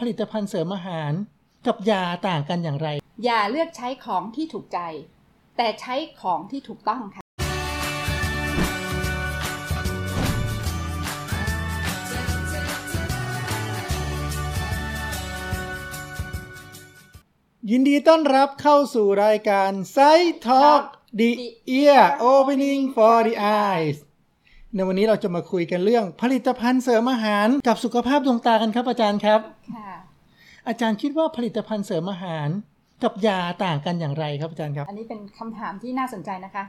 ผลิตภัณฑ์เสริมอาหาร กับยาต่างกันอย่างไร อย่าเลือกใช้ของที่ถูกใจ แต่ใช้ของที่ถูกต้องค่ะ ยินดีต้อนรับเข้าสู่รายการ Side Talk The Ear Opening for the Eyes ในวันนี้เราจะมาคุยกันเรื่องผลิตภัณฑ์เสริมอาหารกับสุขภาพดวงตากันครับอาจารย์ครับ ค่ะ อาจารย์คิดว่าผลิตภัณฑ์เสริมอาหารกับยาต่างกันอย่างไรครับอาจารย์ครับ อันนี้เป็นคำถามที่น่าสนใจนะคะ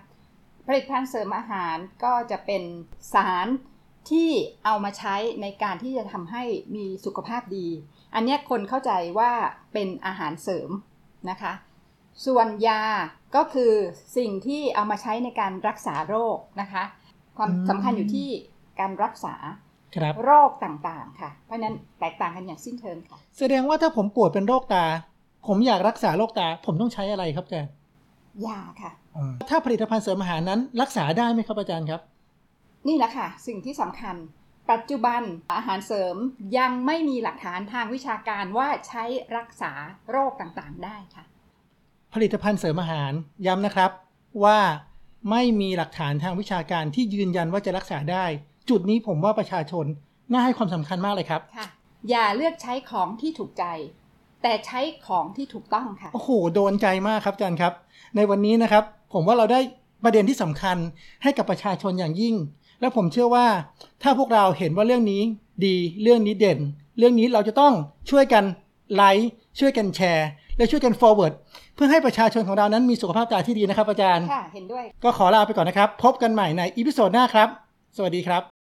ผลิตภัณฑ์เสริมอาหารก็จะเป็นสารที่เอามาใช้ในการที่จะทำให้มีสุขภาพดี อันเนี้ยคนเข้าใจว่าเป็นอาหารเสริมนะคะ ส่วนยาก็คือสิ่งที่เอามาใช้ในการรักษาโรคนะคะ ความอืมสำคัญอยู่ที่การรักษา ครับโรคต่างๆ ค่ะ เพราะฉะนั้นแตกต่างกันอย่างสิ้นเชิงค่ะ แสดงว่าถ้าผมป่วยเป็นโรคตา ผมอยากรักษาโรคตา ผมต้องใช้อะไรครับอาจารย์ยาค่ะ ถ้าผลิตภัณฑ์เสริมอาหารนั้น รักษาได้ไหมครับอาจารย์ครับ นี่แหละค่ะ สิ่งที่สำคัญ ปัจจุบันอาหารเสริมยังไม่มีหลักฐานทางวิชาการว่าใช้รักษาโรคต่างๆ ได้ค่ะ ผลิตภัณฑ์เสริมอาหารย้ำนะครับว่าไม่มีหลักฐานทางวิชาการที่ยืนยันว่าจะรักษาได้ จุดนี้ผมว่าประชาชนน่าให้ความสำคัญมากเลยครับค่ะ อย่าเลือกใช้ของที่ถูกใจ แต่ใช้ของที่ถูกต้องค่ะ โอ้โห โดนใจมากครับอาจารย์ครับ ในวันนี้นะครับ ผมว่าเราได้ประเด็นที่สำคัญให้กับประชาชนอย่างยิ่ง และผมเชื่อว่า ถ้าพวกเราเห็นว่าเรื่องนี้ดีเรื่องนี้เด่น เรื่องนี้เราจะต้องช่วยกันไลค์ช่วยกันแชร์ และช่วยกัน forward เพื่อให้ประชาชนของเรานั้นมีสุขภาพตาที่ดีนะครับอาจารย์ ค่ะ เห็นด้วย ก็ขอลาไปก่อนนะครับ พบกันใหม่ในอีพิโซดหน้าครับ สวัสดีครับ